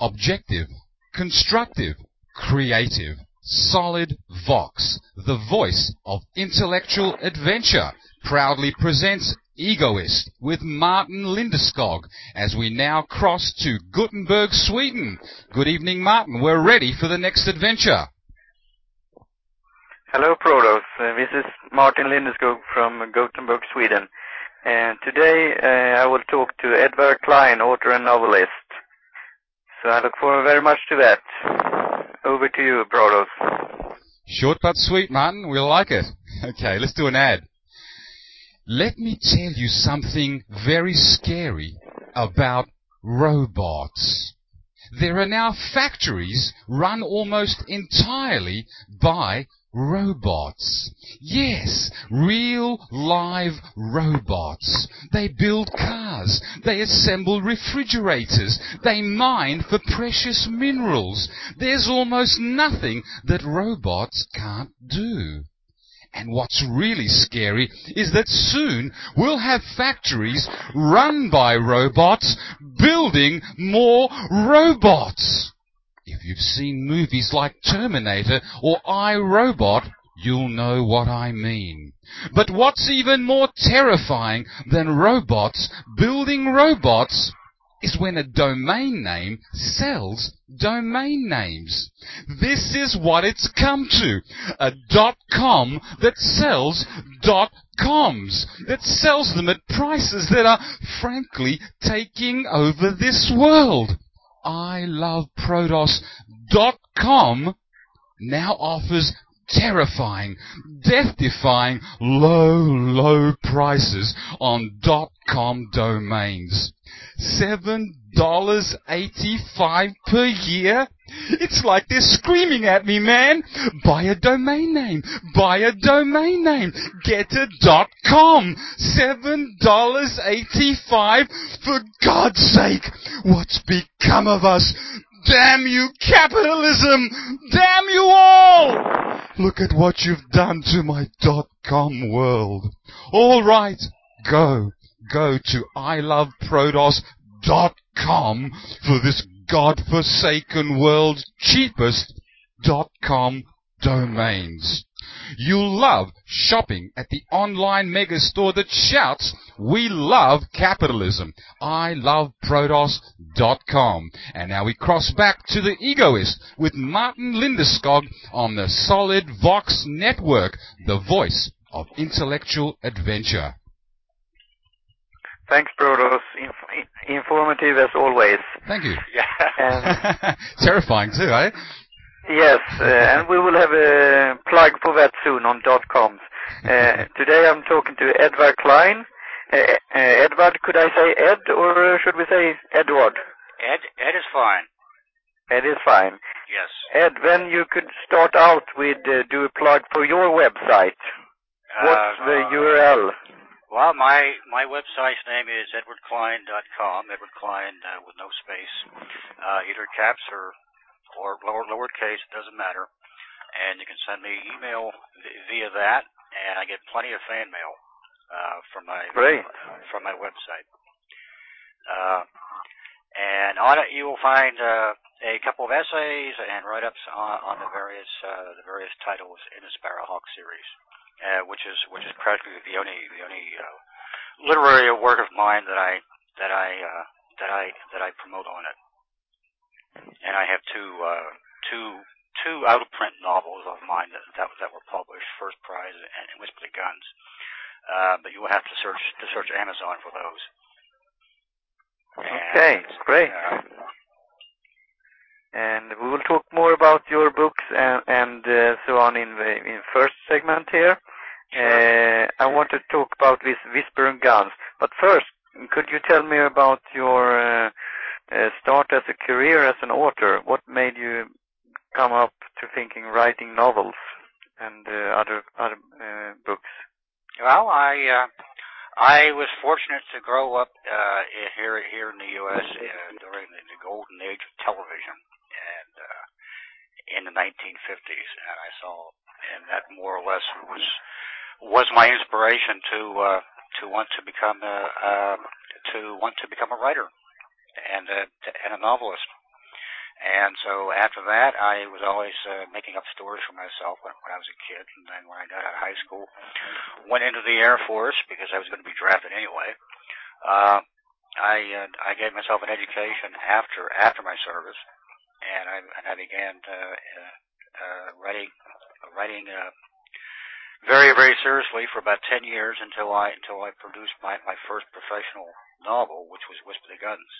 objective, constructive, creative, solid Vox, the voice of intellectual adventure, proudly presents Egoist with Martin Lindeskog as we now cross to Gothenburg, Sweden. Good evening, Martin. We're ready for the next adventure. Hello, Prodos. Uh, this is Martin Lindeskog from Gothenburg, Sweden. And today uh, I will talk to Edvard Cline, author and novelist. So I look forward very much to that. Over to you, Prodos. Short but sweet, Martin. We'll like it. Okay, let's do an ad. Let me tell you something very scary about robots. There are now factories run almost entirely by robots. Yes, real live robots. They build cars. They assemble refrigerators. They mine for precious minerals. There's almost nothing that robots can't do. And what's really scary is that soon we'll have factories run by robots building more robots. If you've seen movies like Terminator or I, Robot, you'll know what I mean. But what's even more terrifying than robots building robots is when a domain name sells domain names. This is what it's come to. A dot com that sells dot coms, that sells them at prices that are frankly taking over this world. I love Prodos.com now offers terrifying, death-defying, low, low prices on .com domains. $7.85 per year? It's like they're screaming at me, man. Buy a domain name. Buy a domain name. Get a dot com. $7.85 for God's sake. What's become of us? Damn you, capitalism! Damn you all! Look at what you've done to my dot-com world. All right, go. Go to iloveprodos.com for this godforsaken world's cheapest dot-com domains. You'll love shopping at the online megastore that shouts, we love capitalism. I love Prodos.com. And now we cross back to the egoist with Martin Lindeskog on the Solid Vox Network, the voice of intellectual adventure. Thanks, Prodos. Inf- informative as always. Thank you. And Terrifying too, eh? yes, uh, and we will have a plug for that soon on dot coms. Uh, today I'm talking to Edvard Cline. Uh, uh, Edvard, could I say Ed or should we say Edward? Ed, Ed is fine. Ed is fine. Yes. Ed, when you could start out with uh, do a plug for your website. What's Uh, the URL? Well, my my website's name is edwardcline.com. Edward Cline uh, with no space, uh, either caps or or lower lowercase. It doesn't matter. And you can send me email vi- via that, and I get plenty of fan mail uh, from my Great. from my website. Uh, and on it, you will find uh, a couple of essays and write-ups on, on the various uh, the various titles in the Sparrowhawk series, uh, which is which is practically the only the only uh, literary work of mine that I that I uh, that I that I promote on it. And I have two uh, two two out of print novels of mine that that, that were published, First Prize and Whisper the Guns. Uh, but you will have to search to search Amazon for those. Okay, And, great. uh, And we will talk more about your books and, and uh, so on in the in first segment here. Uh, I want to talk about this Whisper and Guns. But first, could you tell me about your uh, uh, start as a career as an author? What made you come up to thinking writing novels and uh, other other uh, books? Well, I uh, I was fortunate to grow up uh, here here in the U.S. Uh, during the, the golden age of television, and uh, in the 1950s, and I saw, and that more or less was was my inspiration to uh, to want to become a uh, to want to become a writer and a, and a novelist. And so after that, I was always uh, making up stories for myself when, when I was a kid. And then when I got out of high school, went into the Air Force because I was going to be drafted anyway. Uh, I uh, I gave myself an education after after my service, and I and I began uh, uh, writing writing uh, very very seriously for about ten years until I until I produced my my first professional novel, which was Whisper the Guns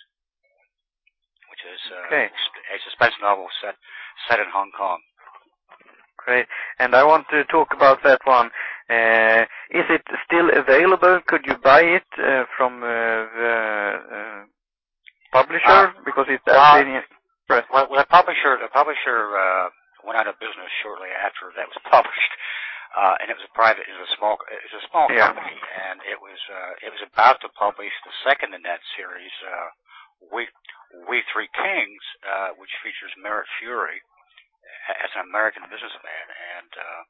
uh, okay. a suspense novel set set in Hong Kong. Great. And I want to talk about that one. Uh, is it still available? Could you buy it uh, from uh, the uh, publisher? Because it's well, been well, well, the publisher the publisher went out of business shortly after that was published. Uh, and it was a private, it was a small, it was a small yeah. company, and it was, uh, it was about to publish the second in that series, uh, we, we Three Kings, uh, which features Merritt Fury as an American businessman, and uh,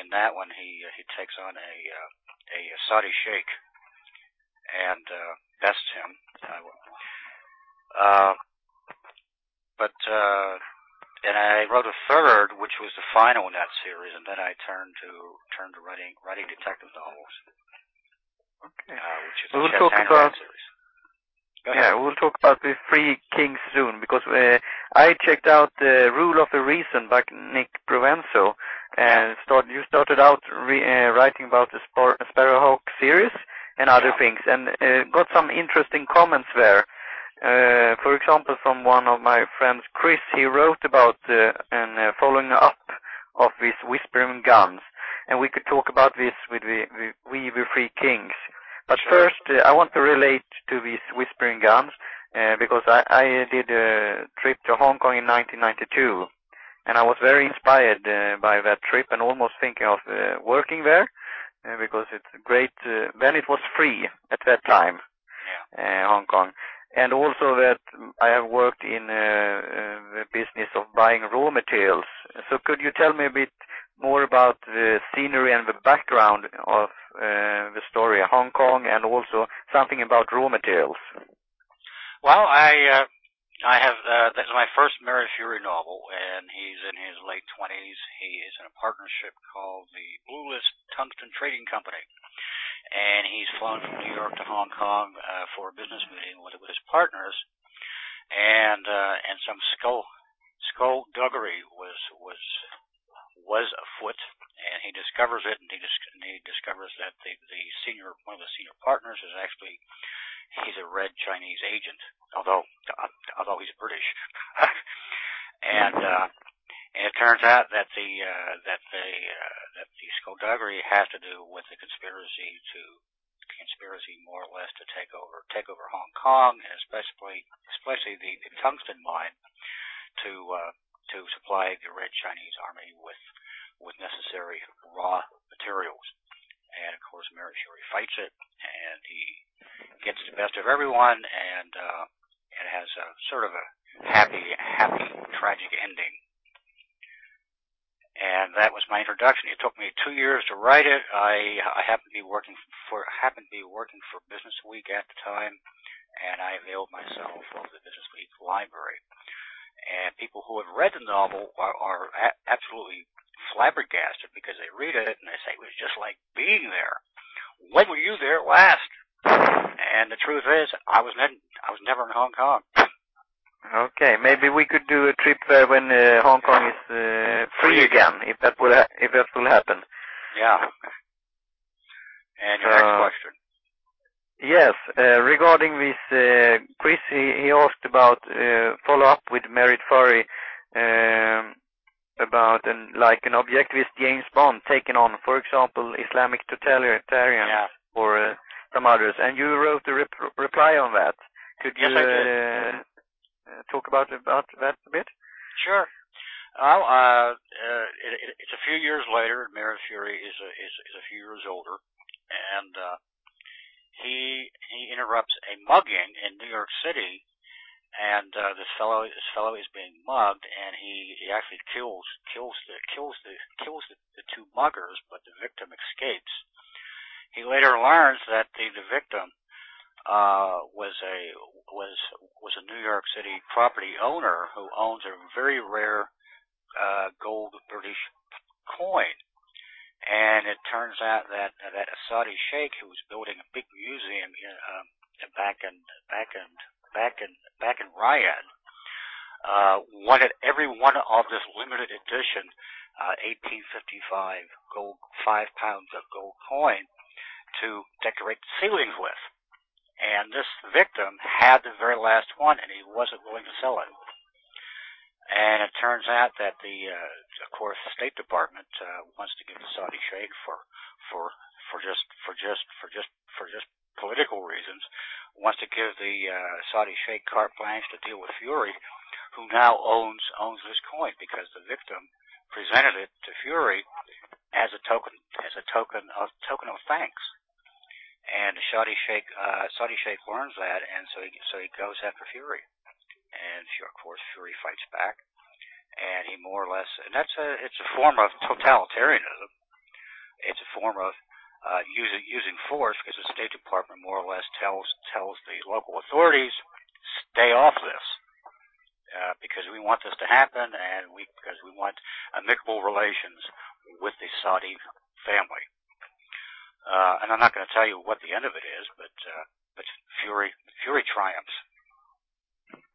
in that one he uh, he takes on a uh, a Saudi sheikh and uh, bests him. Uh, but uh, and I wrote a third, which was the final in that series, and then I turned to turned to writing writing detective novels. Okay. Uh, which is we'll talk about series. Yeah, we'll talk about the Three Kings soon because uh, I checked out the Rule of the Reason by Nick Provenzo, and start, you started out re, uh, writing about the Spar- Sparrowhawk series and other yeah. things, and uh, got some interesting comments there. Uh, for example, from one of my friends, Chris, he wrote about uh, and uh, following up of these Whispering Guns, and we could talk about this with the, the We the Three Kings. But first, uh, I want to relate to these Whispering Guns, uh, because I, I did a trip to Hong Kong in 1992, and I was very inspired uh, by that trip and almost thinking of uh, working there, uh, because it's great, uh, then it was free at that time, uh, Hong Kong. And also that I have worked in uh, uh, the business of buying raw materials. So could you tell me a bit more about the scenery and the background of uh, the story, Hong Kong, and also something about raw materials. Well, I uh, I have uh, that's my first Merritt Fury novel, and he's in his late twenties. He is in a partnership called the Blue List Tungsten Trading Company, and he's flown from New York to Hong Kong uh, for a business meeting with, with his partners, and uh, and some skull skullduggery was was was afoot, and he discovers it, and he, dis- and he discovers that the, the senior, one of the senior partners is actually, he's a red Chinese agent, although, uh, although he's British. and, uh, and it turns out that the, uh, that the, uh, that the skullduggery has to do with the conspiracy to, conspiracy more or less to take over, take over Hong Kong, and especially, especially the, the tungsten mine to, uh, to supply the Red Chinese Army with with necessary raw materials. And of course, Fury fights it, and he gets the best of everyone, and uh, it has a sort of a happy, happy, tragic ending. And that was my introduction. It took me two years to write it. I I happened to be working for happened to be working for Business Week at the time, and I availed myself of the Business Week library. And people who have read the novel are, are a- absolutely flabbergasted because they read it and they say it was just like being there. When were you there last? And the truth is, I was ne- I was never in Hong Kong. Okay, maybe we could do a trip there when uh, Hong Kong is uh, free again, if that will ha- if that will happen. Yeah. And your uh, next question. Yes, uh, regarding this, uh, Chris, he, he asked about uh, follow up with Merritt Fury um, about like an objectivist James Bond taking on, for example, Islamic totalitarians yeah. or uh, some others, and you wrote a reply on that. Could you yes, uh, uh, talk about about that a bit? Sure. Well, uh, uh, it, it, it's a few years later. Merritt Fury is a, is, is a few years older, and uh, he he interrupts a mugging in New York City and uh, this fellow this fellow is being mugged and he, he actually kills kills the kills the kills the, the two muggers but the victim escapes he later learns that the the victim uh, was a was was a New York City property owner who owns a very rare uh, gold British coin. And it turns out that that a Saudi sheikh who was building a big museum in, um, back in back in back in back in Riyadh uh, wanted every one of this limited edition uh, 1855 gold five pounds of gold coin to decorate the ceilings with. And this victim had the very last one, and he wasn't willing to sell it. And it turns out that the, uh, of course, the State Department uh, wants to give the Saudi sheikh for for for just for just for just for just political reasons, wants to give the uh, Saudi sheikh carte blanche to deal with Fury, who now owns owns this coin because the victim presented it to Fury as a token as a token of token of thanks. And Saudi sheikh uh, Saudi sheikh learns that, and so he so he goes after Fury and of course Fury fights back, and he more or less, and that's a, it's a form of totalitarianism. It's a form of uh, using using force because the State Department more or less tells tells the local authorities stay off this uh, because we want this to happen and we because we want amicable relations with the Saudi family. Uh, and I'm not going to tell you what the end of it is, but uh, but Fury Fury triumphs.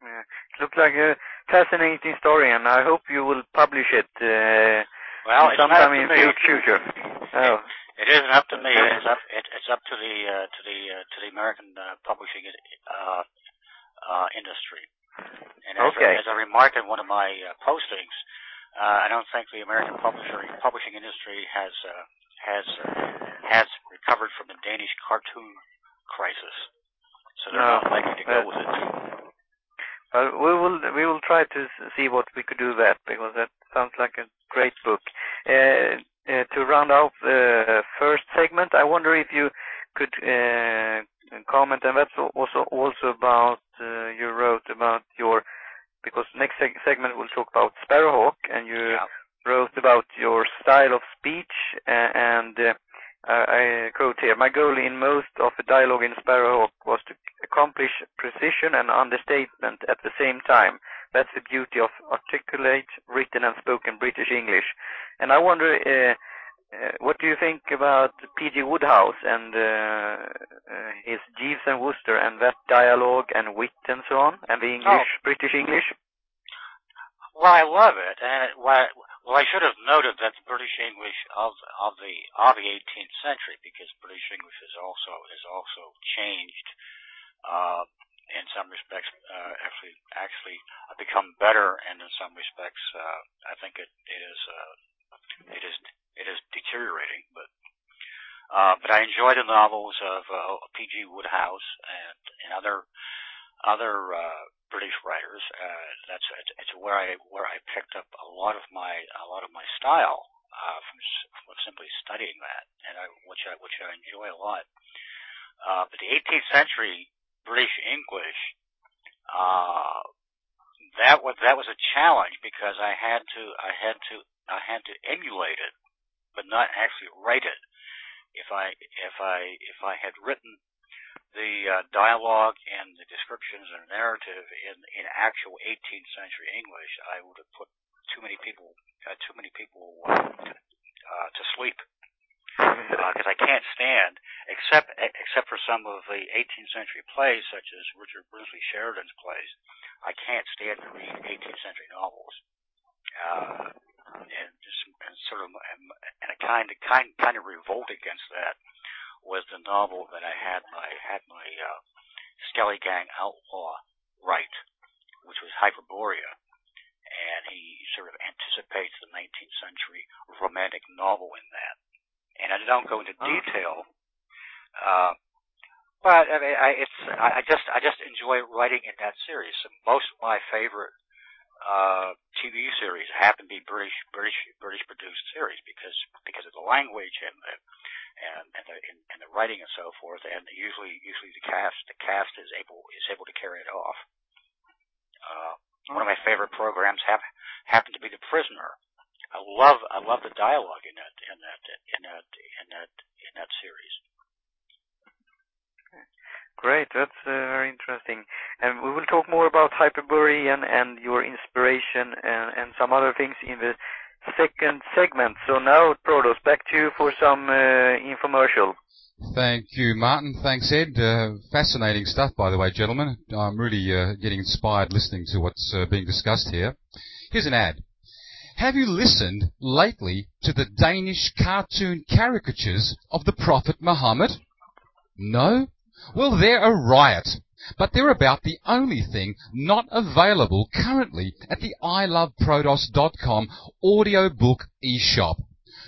Yeah. It looks like a fascinating story, and I hope you will publish it uh, well, sometime in the future. Oh. It, isn't up to me. It's up. It, it's up to the uh, to the uh, to the American uh, publishing uh, uh, industry. And as, okay. as I remarked in one of my uh, postings, uh, I don't think the American publishing publishing industry has uh, has uh, has recovered from the Danish cartoon crisis, so they're no, not likely to go with it. We will we will try to see what we could do that because that sounds like a great book. Uh, uh, to round off the first segment, I wonder if you could uh, comment, and that's also also about uh, you wrote about your because next seg- segment we'll talk about Sparrowhawk, and you yeah. wrote about your style of speech and. I quote here, my goal in most of the dialogue in Sparrowhawk was to accomplish precision and understatement at the same time. That's the beauty of articulate, written and spoken British English. And I wonder, uh, uh, what do you think about P.G. Wodehouse and uh, uh, his Jeeves and Wooster and that dialogue and wit and so on, and the English, Oh. British English? Well, I love it, and it, well, well, I should have noted that the British English of of the of the 18th century, because British English is also is also changed uh, in some respects. Uh, actually, actually become better, and in some respects, uh, I think it, it is uh, it is it is deteriorating. But uh, but I enjoy the novels of uh, P.G. Wodehouse and and other other uh, British writers. Uh, that's it's, where I where I picked up a lot of my a lot of my style uh, from, from simply studying that, and I, which I which I enjoy a lot. Uh, but the 18th century British English, uh, that was that was a challenge because I had to I had to I had to emulate it, but not actually write it. If I if I if I had written the uh, dialogue and the descriptions and narrative in in actual 18th century English, I would have put too many people uh, too many people uh, uh, to sleep because I can't stand except except for some of the 18th century plays such as Richard Brinsley Sheridan's plays. I can't stand to read 18th century novels. Uh, and just and sort of and, a kind of kind kind of revolt against that was the novel that I had my uh, Skelly Gang Outlaw write, which was Hyperborea, and he sort of anticipates the 19th century romantic novel in that. And I don't go into Oh. detail, uh, but I mean, I, it's I I just I just enjoy writing in that series. And most of my favorite uh, TV series happen to be British British British produced series because because of the language and the and and the, and, and the writing and so forth, and usually usually the cast the cast is able is able to carry it off. Uh, one of my favorite programs hap, happened to be The Prisoner. I love I love the dialogue in that in that in that in that in that series. Great, that's uh, very interesting. And we will talk more about Hyperborean and, and your inspiration and, and some other things in the second segment. So now, Prodos, back to you for some uh, infomercial. Thank you, Martin. Thanks, Ed. Uh, fascinating stuff, by the way, gentlemen. I'm really uh, getting inspired listening to what's being discussed here. Here's an ad. Have you listened lately to the Danish cartoon caricatures of the Prophet Muhammad? No? Well, they're a riot. But they're about the only thing not available currently at the iloveprodos.com audiobook eShop.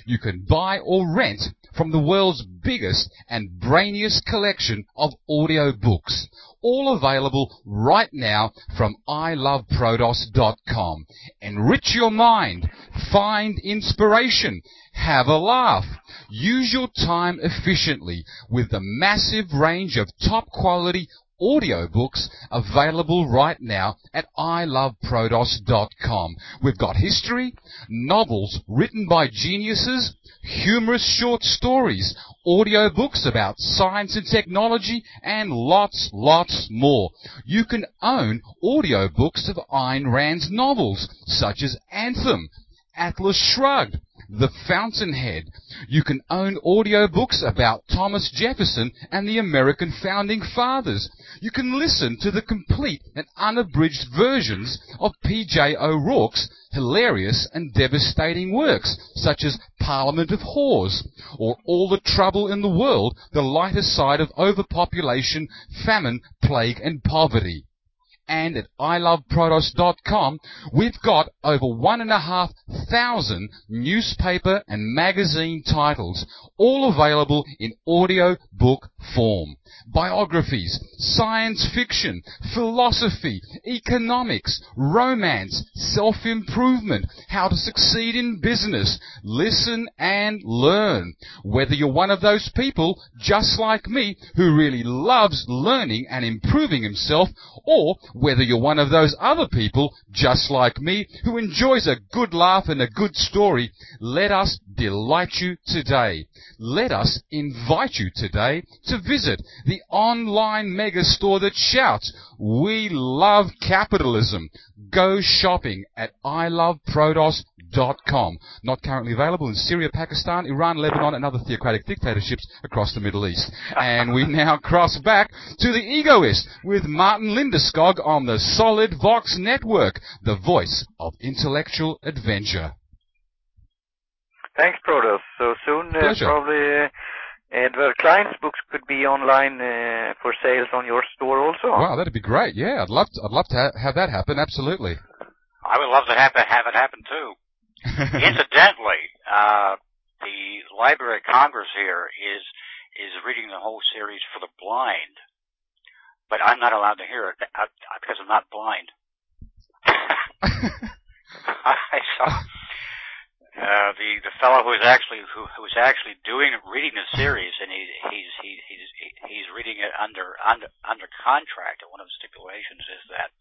You can buy or rent from the world's biggest and brainiest collection of audio books, all available right now from iloveprodos.com. Enrich your mind, find inspiration, have a laugh, use your time efficiently with the massive range of top quality audiobooks available right now at iloveprodos.com. We've got history, novels written by geniuses, humorous short stories, audiobooks about science and technology, and lots, lots more. You can own audiobooks of Ayn Rand's novels, such as Anthem, Atlas Shrugged, the Fountainhead. You can own audiobooks about Thomas Jefferson and the American Founding Fathers. You can listen to the complete and unabridged versions of P.J. O'Rourke's hilarious and devastating works, such as Parliament of Whores, or All the Trouble in the World, the lighter side of overpopulation, famine, plague, and poverty and at iloveprodos.com, we've got over one and a half thousand newspaper and magazine titles, all available in audio book form. Biographies, science fiction, philosophy, economics, romance, self-improvement, how to succeed in business. Listen and learn. Whether you're one of those people, just like me, who really loves learning and improving himself, or whether you're one of those other people, just like me, who enjoys a good laugh and a good story, let us delight you today. Let us invite you today to visit the online megastore that shouts, we love capitalism. Go shopping at iloveprodos.com. Not currently available in Syria, Pakistan, Iran, Lebanon, and other theocratic dictatorships across the Middle East. And we now cross back to the egoist with Martin Lindeskog on the Solid Vox Network, the voice of intellectual adventure. Thanks, Prodos. So soon, uh, probably, uh, Edward Cline's books could be online uh, for sales on your store also. Wow, that'd be great. Yeah, I'd love to. I'd love to ha- have that happen. Absolutely. I would love to have, have it happen too. Incidentally, uh, the Library of Congress here is is reading the whole series for the blind, but I'm not allowed to hear it uh, because I'm not blind. I saw uh, the the fellow who is actually who who is actually doing reading the series, and he he's he, he's he's reading it under under under contract. And one of the stipulations is that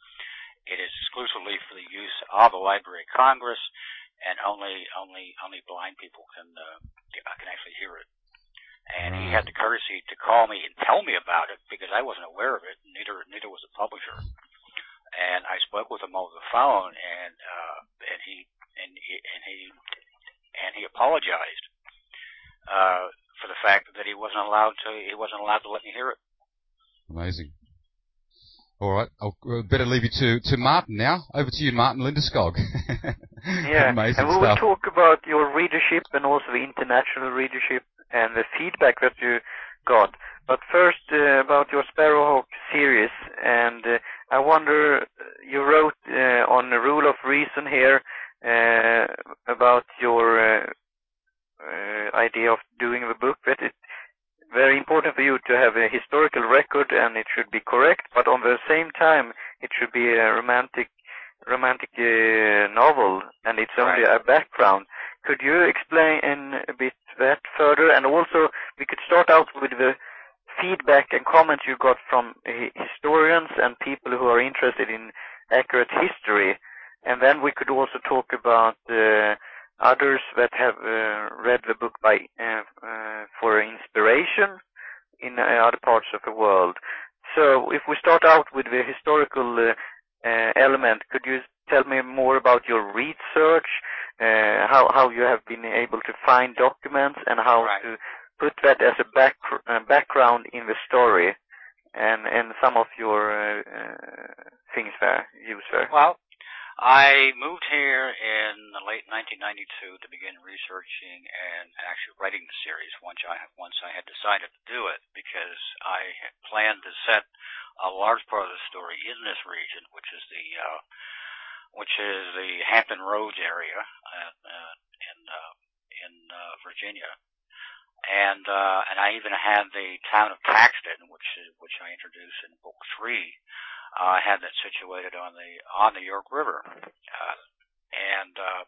it is exclusively for the use of the Library of Congress, and only only only blind people can uh, can actually hear it. And he had the courtesy to call me and tell me about it because I wasn't aware of it. Neither neither was the publisher. And I spoke with him over the phone, and uh, and he and he and he and he apologized uh, for the fact that he wasn't allowed to he wasn't allowed to let me hear it. Amazing. All right, I'll better leave you to, to Martin now. Over to you, Martin Lindeskog. yeah, Amazing and we will talk about your readership and also the international readership and the feedback that you got. But first, uh, about your Sparrowhawk series, and uh, I wonder, you wrote uh, on the rule of reason here uh, about your uh, uh, idea of doing the book, that it's very important for you to have a historical record and it should be correct, but on the same time, it should be a romantic romantic uh, novel and it's only right. a background. Could you explain a bit that further? And also, we could start out with the feedback and comments you got from historians and people who are interested in accurate history. And then we could also talk about uh, others that have uh, read the book by uh, uh for inspiration in uh, other parts of the world. So if we start out with the historical uh, uh, element, could you tell me more about your research, uh, how how you have been able to find documents, and how Right. to put that as a back, uh, background in the story, and and some of your uh, uh, things there, use there. Well, I moved here in the late 1992 to begin researching and actually writing the series once I once I had decided to do it because I had planned to set a large part of the story in this region, which is the uh, which is the Hampton Roads area uh, in uh, in uh, Virginia, and uh, and I even had the town of Caxton, which which I introduced in book three. Uh, had that situated on the on the York River, uh, and uh,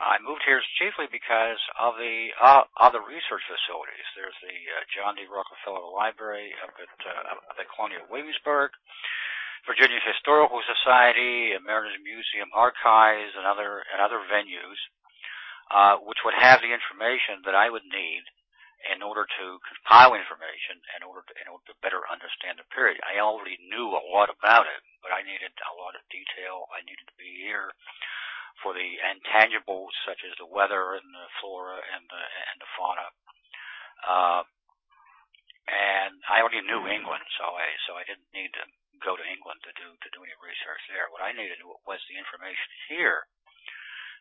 I moved here chiefly because of the uh, of the research facilities. There's the uh, John D. Rockefeller Library up at uh, at Colonial Williamsburg, Virginia Historical Society, Mariners Museum Archives, and other and other venues, uh, which would have the information that I would need in order to compile information in order to, in order to better understand the period. I already knew a lot about it, but I needed a lot of detail. I needed to be here for the intangibles such as the weather and the flora and the and the fauna. Uh, and I already knew England, so I so I didn't need to go to England to do to do any research there. What I needed was the information here.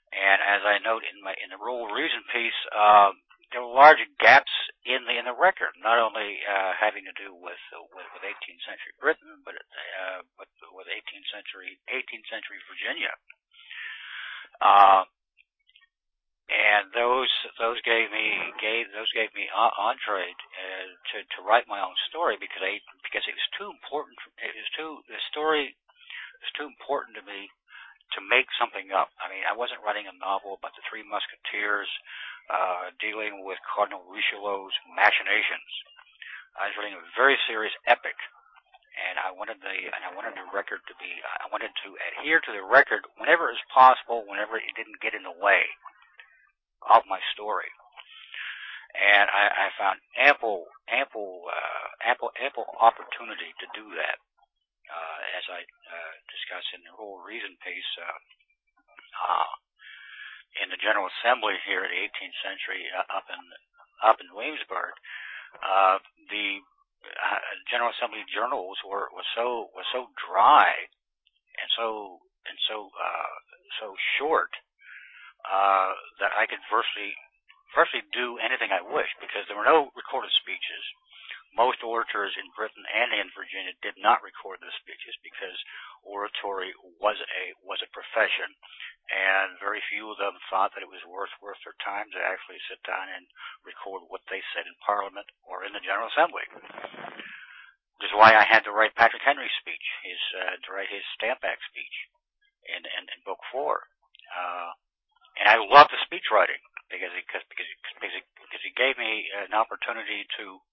And as I note in my in the Rule of Reason piece, um, there were large gaps in the in the record, not only uh, having to do with, uh, with with 18th century Britain, but uh, but with 18th century 18th century Virginia. Uh, and those those gave me gave those gave me entree uh, to to write my own story because I because it was too important. It was too the story was too important to me to make something up. I mean, I wasn't writing a novel about the Three Musketeers uh, dealing with Cardinal Richelieu's machinations. I was writing a very serious epic, and I wanted the and I wanted the record to be I wanted to adhere to the record whenever it was possible, whenever it didn't get in the way of my story. And I, I found ample, ample, uh, ample, ample opportunity to do that. Uh, as I uh, discuss in the Rule of Reason piece, uh, uh, in the General Assembly here in the 18th century uh, up in up in Williamsburg, uh, the uh, General Assembly journals were was so was so dry and so and so uh, so short uh, that I could virtually virtually do anything I wished because there were no recorded speeches. Most orators in Britain and in Virginia did not record their speeches because oratory was a was a profession, and very few of them thought that it was worth worth their time to actually sit down and record what they said in Parliament or in the General Assembly. Which is why I had to write Patrick Henry's speech, his uh, to write his Stamp Act speech in in, in Book Four. Uh, and I loved the speech writing because he, because because because he, because he gave me an opportunity to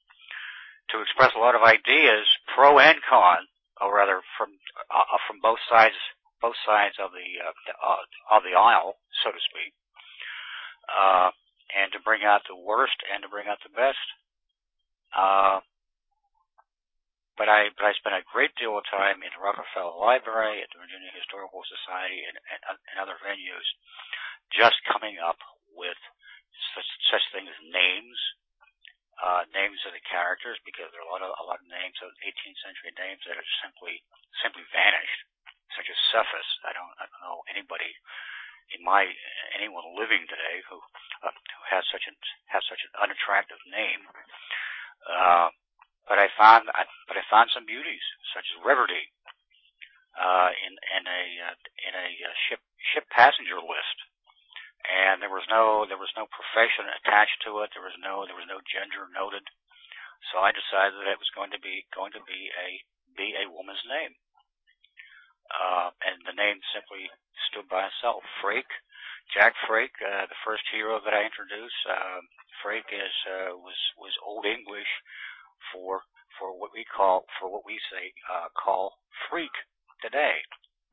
to express a lot of ideas, pro and con, or rather from uh, from both sides both sides of the uh, of the aisle, so to speak, uh, and to bring out the worst and to bring out the best. Uh, but I but I spent a great deal of time in the Rockefeller Library, at the Virginia Historical Society, and, and, and other venues, just coming up with such such things as names, uh, names of the characters, because there are a lot of a lot of names of 18th century names that have simply simply vanished, such as Cephas. I don't I don't know anybody in my anyone living today who uh, who has such an has such an unattractive name. Uh, but I found I, but I found some beauties such as Reverdy uh, in in a uh, in a uh, ship ship passenger list and there was no there was no profession attached to it. There was no there was no gender noted. So I decided that it was going to be going to be a be a woman's name, uh, and the name simply stood by itself. Frake, Jack Frake, uh, the first hero that I introduced. Uh, Freke is uh, was was Old English for we call for what we say uh, call freak today,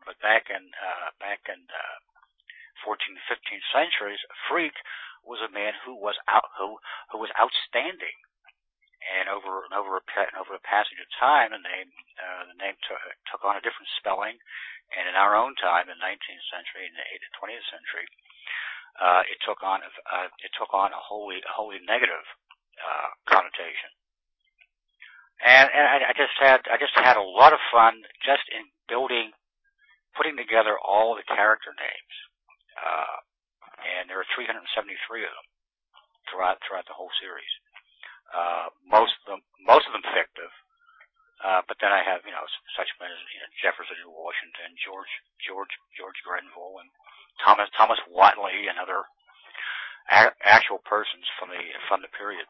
but back in uh, back in uh, 14th, 15th centuries, freak was a man who was out, who, who was outstanding. and over and over a, over a passage of time, the name uh, the name t- took on a different spelling, and in our own time, in the 19th century and the 20th century, uh, it took on a, uh, it took on a wholly wholly negative uh, connotation. And, and I, I just had I just had a lot of fun just in building, putting together all the character names, uh, and there are 373 of them throughout throughout the whole series. Uh, most of them, most of them fictive. Uh, but then I have, you know, such men as you know, Jefferson Washington, George, George, George Grenville, and Thomas, Thomas Whately, and other a- actual persons from the from the period.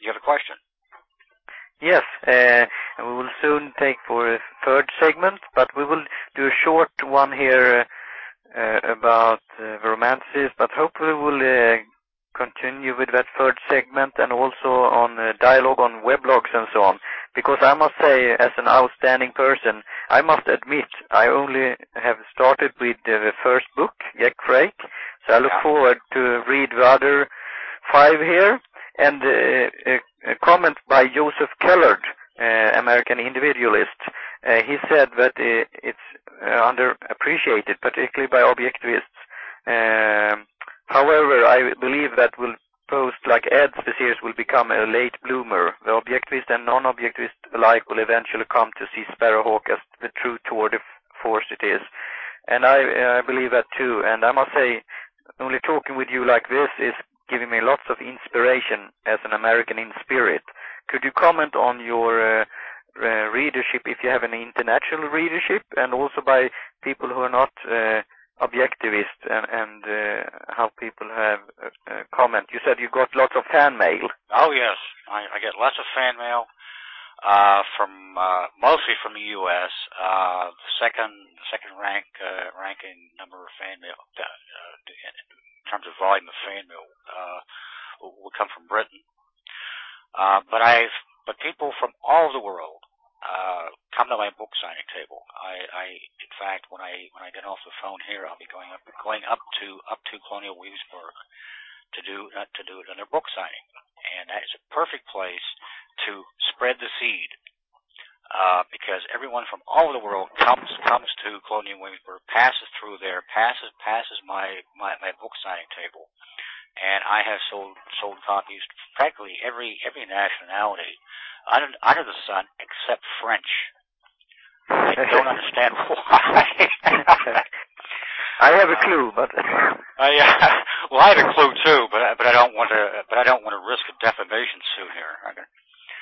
You have a question? Yes, uh, we will soon take for a third segment, but we will do a short one here uh, about uh, romances, but hopefully we'll uh, continue with that third segment and also on uh, dialogue on weblogs and so on. Because I must say, as an outstanding person, I must admit I only have started with uh, the first book, Jack Frake. So I look forward to read the other five here. And uh, a, a, comment by Joseph Kellard, uh, American individualist. Uh, he said that uh, it's underappreciated, particularly by objectivists. Um, However, I believe that will post like ads this series will become a late bloomer. The objectivist and non-objectivist alike will eventually come to see Sparrowhawk as the true tour de force it is. And I, I believe that too. And I must say, only talking with you like this is giving me lots of inspiration as an American in spirit. Could you comment on your uh, uh, readership, if you have an international readership, and also by people who are not uh, objectivist and, and uh, how people have uh, comment. You said you got lots of fan mail. Oh yes, I, I get lots of fan mail uh, from uh, mostly from the U.S. Uh, second second rank uh, ranking number of fan mail uh, in terms of volume of fan mail uh, will, come from Britain. Uh, but I've but people from all the world uh, come to my book signing table. I, I, in fact, when I when I get off the phone here, I'll be going up going up to up to Colonial Williamsburg to do uh, to do another book signing, and that is a perfect place to spread the seed. Uh, because everyone from all over the world comes comes to Colonial Williamsburg, passes through there, passes passes my, my my book signing table, and I have sold sold copies practically every every nationality under, under the sun except French. I don't understand why. I have a clue, but I, uh, well, I have a clue too, but but I don't want to but I don't want to risk a defamation suit here.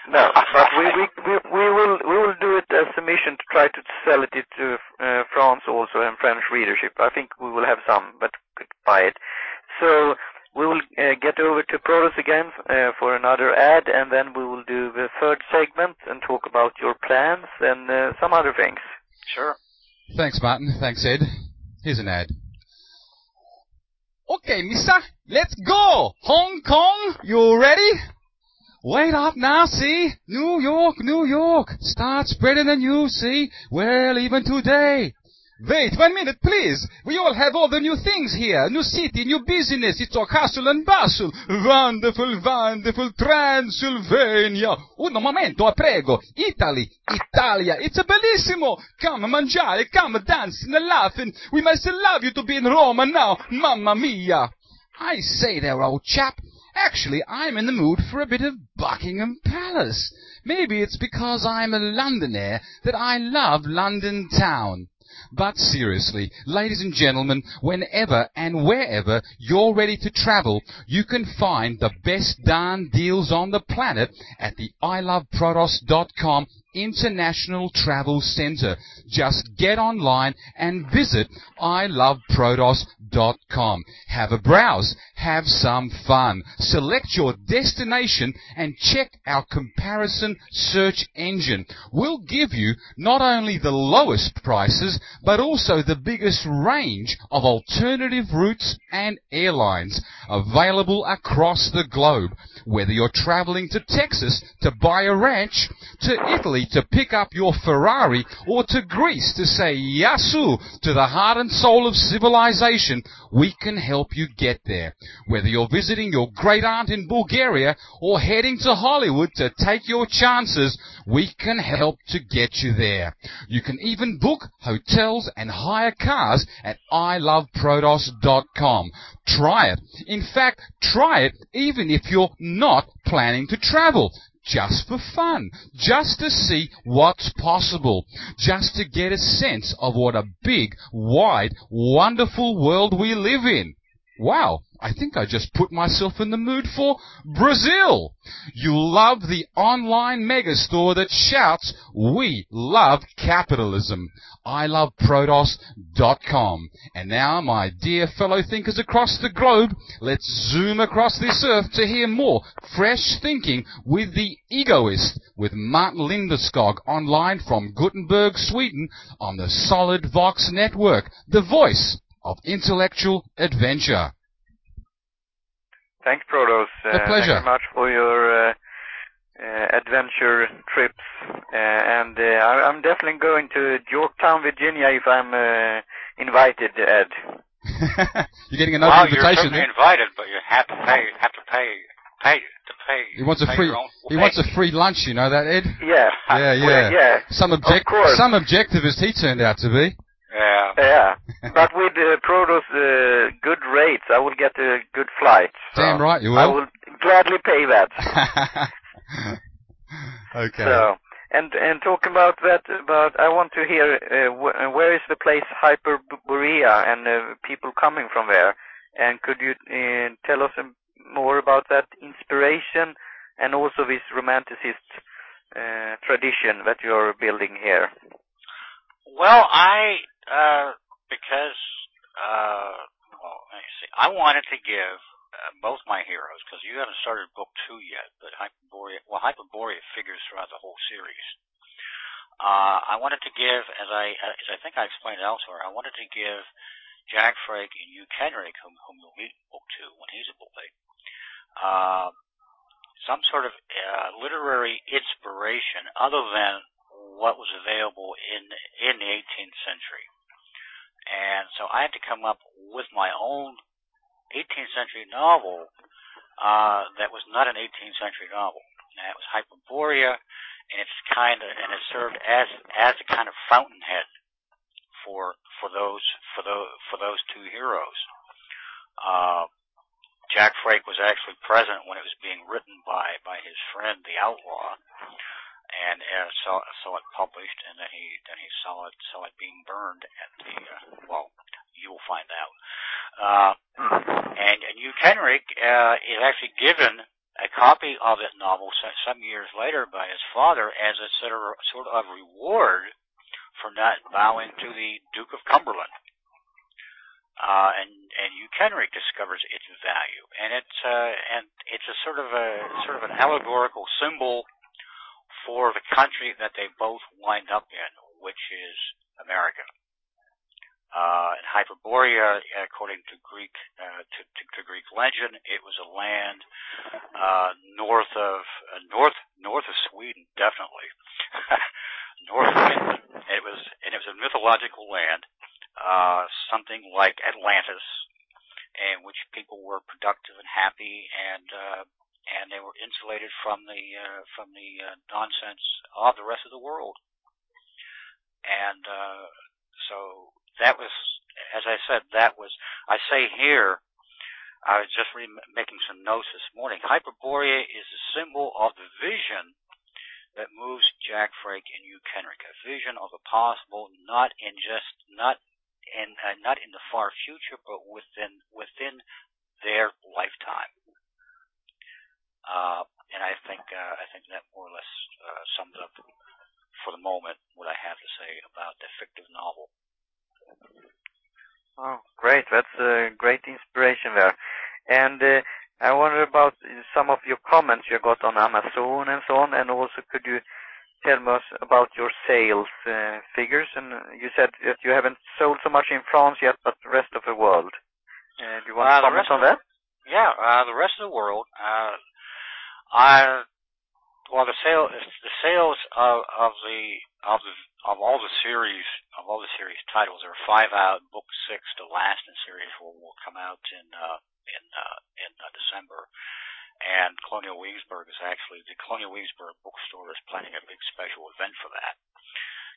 No, but we, we we we will we will do it as a mission to try to sell it to uh, France also and French readership. I think we will have some, but could buy it. So we will uh, get over to Prodos again uh, for another ad, and then we will do the third segment and talk about your plans and uh, some other things. Sure. Thanks, Martin. Thanks, Ed. Here's an ad. Okay, Mister, let's go! Hong Kong, you ready? Wait up now, see? New York, New York, start spreading the news, see? Well, even today, Wait one minute, please. We all have all the new things here. New city, new business. It's all hustle and bustle. Wonderful, wonderful Transylvania. Un momento, prego. Italy, Italia. It's bellissimo. Come mangiare, come dancing and laughing. We must love you to be in Roma now. Mamma mia. I say there, old chap. Actually, I'm in the mood for a bit of Buckingham Palace. Maybe it's because I'm a Londoner that I love London town. But seriously, ladies and gentlemen, whenever and wherever you're ready to travel, you can find the best darn deals on the planet at the iloveprodos.com International Travel Center. Just get online and visit iloveprodos.com. Have a browse, have some fun. Select your destination and check our comparison search engine. We'll give you not only the lowest prices, but also the biggest range of alternative routes and airlines available across the globe. Whether you're traveling to Texas to buy a ranch, to Italy to pick up your Ferrari or to Greece to say Yasu to the heart and soul of civilization, we can help you get there. Whether you're visiting your great aunt in Bulgaria or heading to Hollywood to take your chances, we can help to get you there. You can even book hotels and hire cars at iloveprodos.com. Try it. In fact, try it even if you're not planning to travel just for fun, just to see what's possible, just to get a sense of what a big, wide, wonderful world we live in. Wow, I think I just put myself in the mood for Brazil. You love the online megastore that shouts, we love capitalism. I love Prodos.com. And now, my dear fellow thinkers across the globe, let's zoom across this earth to hear more fresh thinking with the egoist with Martin Lindeskog online from Gothenburg, Sweden on the Solid Vox Network, the voice of intellectual adventure. Thanks, Prodos. A pleasure. Thank you very much for your uh, uh, adventure trips. Uh, and uh, I'm definitely going to Yorktown, Virginia if I'm uh, invited, Ed. you're getting another well, invitation. You're invited, but you have to pay. Have to pay. Pay to pay. He wants a free. He wants a free lunch. You know that, Ed? Yeah. Yeah, yeah. Well, yeah. Some object. Some objectivist he turned out to be. Yeah. Yeah. but with uh, Prodos uh, good rates, I will get a good flight. So Damn right you will. I will gladly pay that. okay. So, and and talking about that, about I want to hear uh, wh- uh, where is the place Hyperborea and uh, people coming from there, and could you uh, tell us more about that inspiration and also this romanticist uh, tradition that you are building here? Well, I uh, because uh, well, let me see. I wanted to give uh, both my heroes because you haven't started book two yet, but Hyperborea. Well, Hyperborea figures throughout the whole series. Uh, I wanted to give, as I as I think I explained elsewhere, I wanted to give Jack Frake and Hugh Kenrick, whom, whom you'll meet in book two when he's a boy, uh, some sort of uh, literary inspiration other than what was available in in the 18th century. And so I had to come up with my own 18th century novel uh, that was not an 18th century novel. And it was Hyperborea, and it's kind of and it served as as a kind of fountainhead for for those for those for those two heroes. Uh, Jack Frake was actually present when it was being written by by his friend the outlaw, and uh, saw saw it published, and then he then he saw it saw it being burned at the uh, well, you'll find out. Uh, and and Hugh Kenrick uh, is actually given a copy of that novel some years later by his father as a sort of sort of reward for not bowing to the Duke of Cumberland. Uh, and and Hugh Kenrick discovers its value, and it's uh, and it's a sort of a sort of an allegorical symbol for the country that they both wind up in, which is America. Uh, in Hyperborea, according to Greek uh, to, to, to, Greek legend, it was a land uh, north of uh, north north of Sweden, definitely north of Finland. It was and it was a mythological land, uh, something like Atlantis, in which people were productive and happy and uh, and they were insulated from the uh, from the uh, nonsense of the rest of the world. And uh, so that was, as I said, that was. I say here, I was just re- making some notes this morning. Hyperborea is a symbol of the vision that moves Jack Frake and Hugh Kenrick, a vision of the possible, not in just not in uh, not in the far future, but within within their lifetime. Uh, and I think uh, I think that more or less uh, sums up for the moment what I have to say about the fictive novel. Oh, great! That's a great inspiration there. And uh, I wonder about some of your comments you got on Amazon and so on, and also could you tell us about your sales uh, figures? And you said that you haven't sold so much in France yet, but the rest of the world. Uh, do you want uh, to comment on that? Yeah, uh, the rest of the world. Uh, well the the sales of of the of the of all the series of all the series titles there are five out book six the last in series will will come out in uh in uh in uh, December and Colonial Williamsburg is actually the Colonial Williamsburg bookstore is planning a big special event for that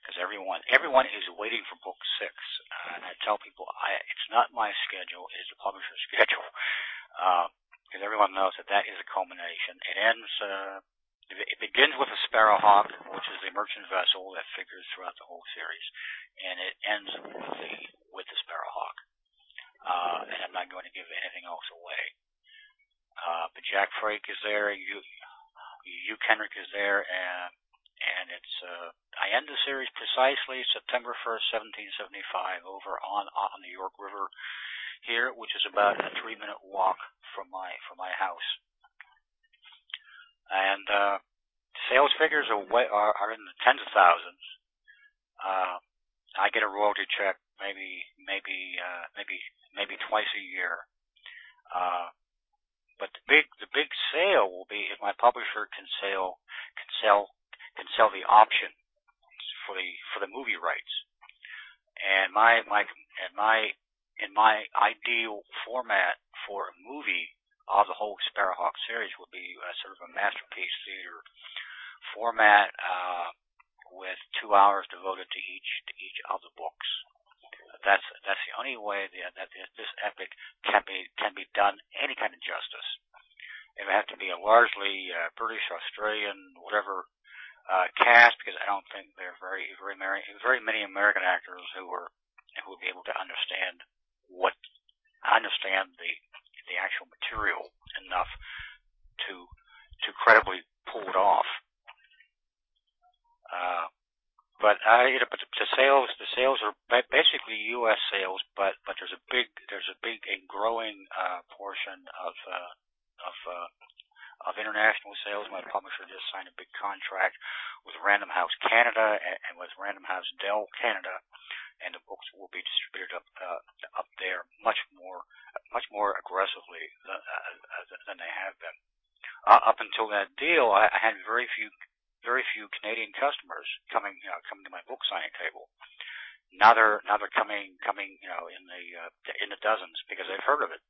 because everyone everyone is waiting for book six. Uh, and I tell people I it's not my schedule; it's the publisher's schedule. Uh, because everyone knows that that is a culmination. It ends. Uh, it begins with a Sparrowhawk, which is the merchant vessel that figures throughout the whole series, and it ends with the with the Sparrowhawk. Uh, and I'm not going to give anything else away. Uh, but Jack Frake is there, you, Hugh Kenrick is there, and and it's uh, I end the series precisely September 1st, 1775, over on on the York River here, which is about a three minute walk from my from my house. And uh, sales figures are, way, are are in the tens of thousands. Uh, I get a royalty check maybe maybe uh, maybe maybe twice a year. Uh, but the big the big sale will be if my publisher can sell can sell can sell the option for the for the movie rights. And my my and my in my ideal format for a movie of the whole Sparrowhawk series would be a, sort of a masterpiece theater format uh, with two hours devoted to each to each of the books. That's that's the only way that, that this epic can be can be done any kind of justice. It would have to be a largely uh, British, Australian, whatever uh, cast because I don't think there are very very very very many American actors who were who would be able to understand what I understand the the actual material enough to to credibly pull it off. Uh, but I, you know, but the sales, the sales are basically U.S. sales, but but there's a big, there's a big and growing uh, portion of uh, of uh, of international sales. My publisher just signed a big contract with Random House Canada and, and with Random House Dell Canada, and the books will be distributed up uh, up there much more much more aggressively than, uh, than they have been. Uh, up until that deal, I, I had very few very few Canadian customers coming you know coming to my book signing table. Now they're now they're coming coming you know in the uh, in the dozens because they've heard of it.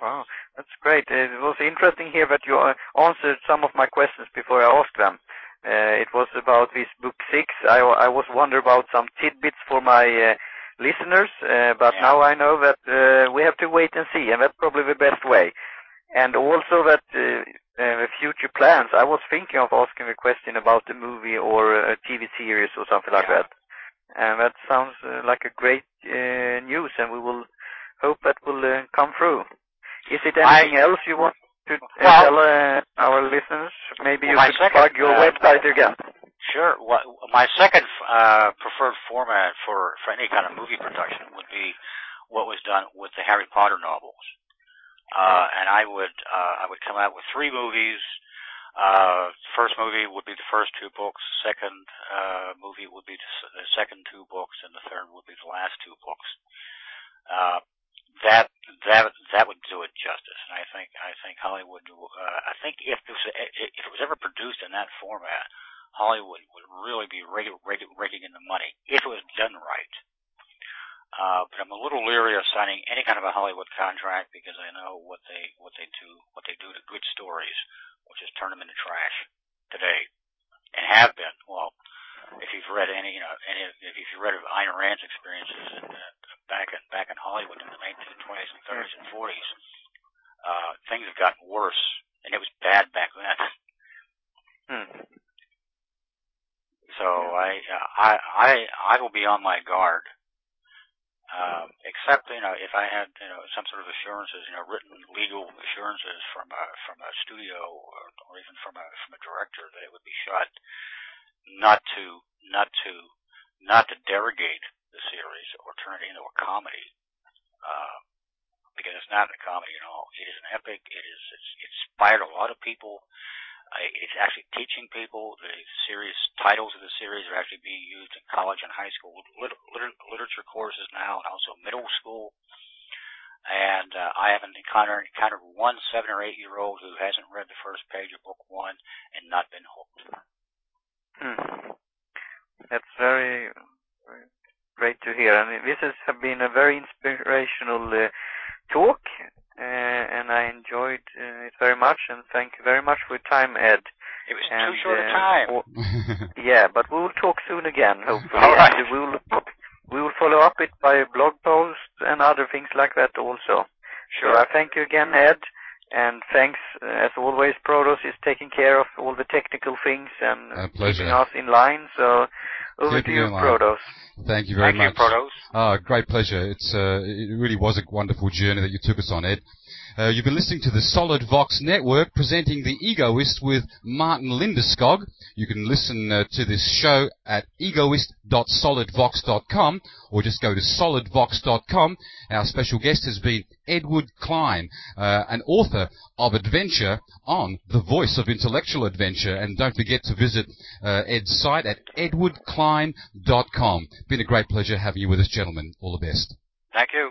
Wow, that's great. It was interesting here that you uh, answered some of my questions before I asked them. Uh, it was about this book six. I, I was wondering about some tidbits for my uh, listeners, uh, but yeah. now I know that uh, we have to wait and see, and that's probably the best way. And also that uh, uh, future plans. I was thinking of asking a question about a movie or a TV series or something like yeah. that. And that sounds uh, like a great uh, news, and we will hope that will uh, come through. Is it anything I, else you want to uh, well, tell uh, our listeners? Maybe you well, could second, plug your uh, website again. Sure. What, my second uh, preferred format for, for any kind of movie production would be what was done with the Harry Potter novels. Uh, and I would uh, I would come out with three movies. Uh, first movie would be the first two books. Second uh, movie would be the second two books, and the third would be the last two books. Uh, that that that would do it justice, and I think I think Hollywood. Uh, I think if this if it was ever produced in that format, Hollywood would really be raking, raking in the money if it was done right. Uh, but I'm a little leery of signing any kind of a Hollywood contract because I know what they what they do what they do to good stories, which is turn them into trash today, and have been. Well, if you've read any, you know, any if you've read of Ayn Rand's experiences in, uh, back in back in Hollywood in the 1920s and 30s and 40s, uh, things have gotten worse, and it was bad back then. Hmm. So I, uh, I I I will be on my guard um, except you know if I had you know some sort of assurances, you know, written legal assurances from a from a studio or, or even from a from a director that it would be shot, not to not to not to derogate the series or turn it into a comedy, uh, because it's not a comedy at all. It is an epic. It is it's inspired a lot of people. It's actually teaching people. The series titles of the series are actually being used in college and high school liter- liter- literature courses now, and also middle school. And uh, I haven't encountered encountered one seven or eight year old who hasn't read the first page of book one and not been hooked. Hmm. That's very, great to hear. I And this has been a very inspirational uh, talk, uh, and I enjoyed uh, it very much. And thank you very much for your time, Ed. It was And, too short a uh, time. w- yeah, but we will talk soon again, hopefully. All right. We will we will follow up it by a blog post and other things like that also. So I thank you again, Ed. And thanks, uh, as always, Prodos is taking care of all the technical things and A pleasure. keeping us in line. So over Keeping to you, you in line. Prodos. Thank you very Thank much. you, Prodos. Ah, great pleasure. It's uh, it really was a wonderful journey that you took us on, Ed. Uh, you've been listening to the Solid Vox Network presenting The Egoist with Martin Lindeskog. You can listen uh, to this show at egoist.solidvox.com or just go to solidvox.com. Our special guest has been Edward Cline, uh, an author of adventure on the voice of intellectual adventure. And don't forget to visit uh, Ed's site at edwardcline.com. Been a great pleasure having you with us, gentlemen. All the best. Thank you.